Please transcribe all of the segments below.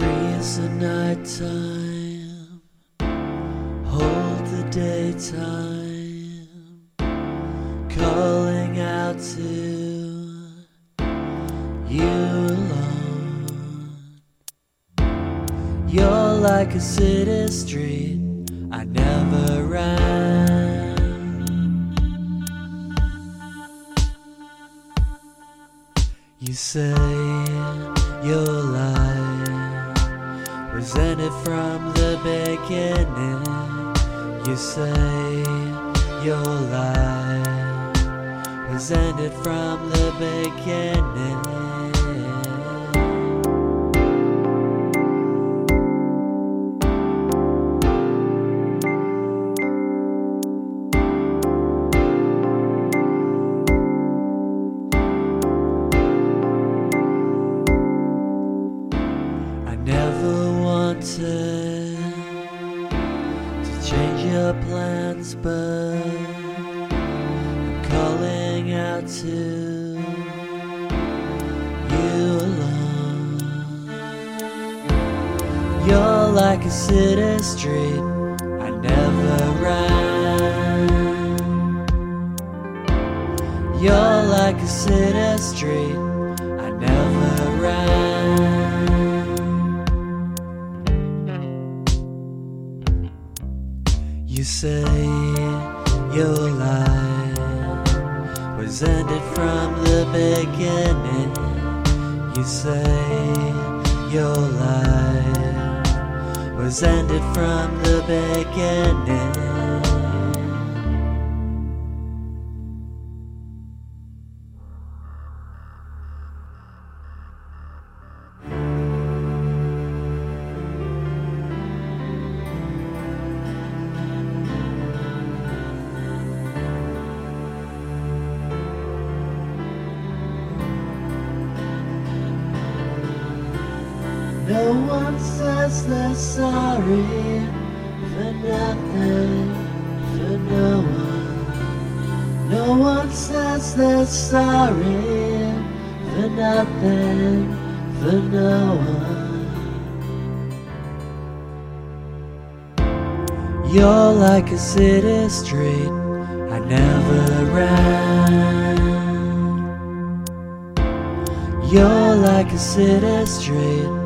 as the nighttime hold the daytime, calling out to you alone. You're like a city street I never ran. You say your life was ended from the beginning. You say your life was ended from the beginning. To change your plans, but I'm calling out to you alone. You're like a city street I never ran. You're like a city street say your life was ended from the beginning. You say your life was ended from the beginning. No one says they're sorry for nothing, for no one. No one says they're sorry for nothing, for no one. You're like a city street I never ran. You're like a city street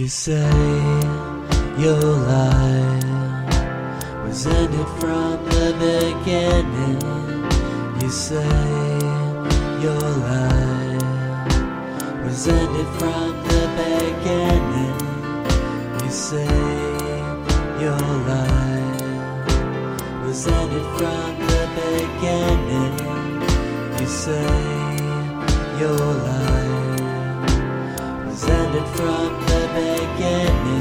You say your life was ended from the beginning. You say your life was ended from the beginning. You say your life was ended from the beginning. You say your life beginning.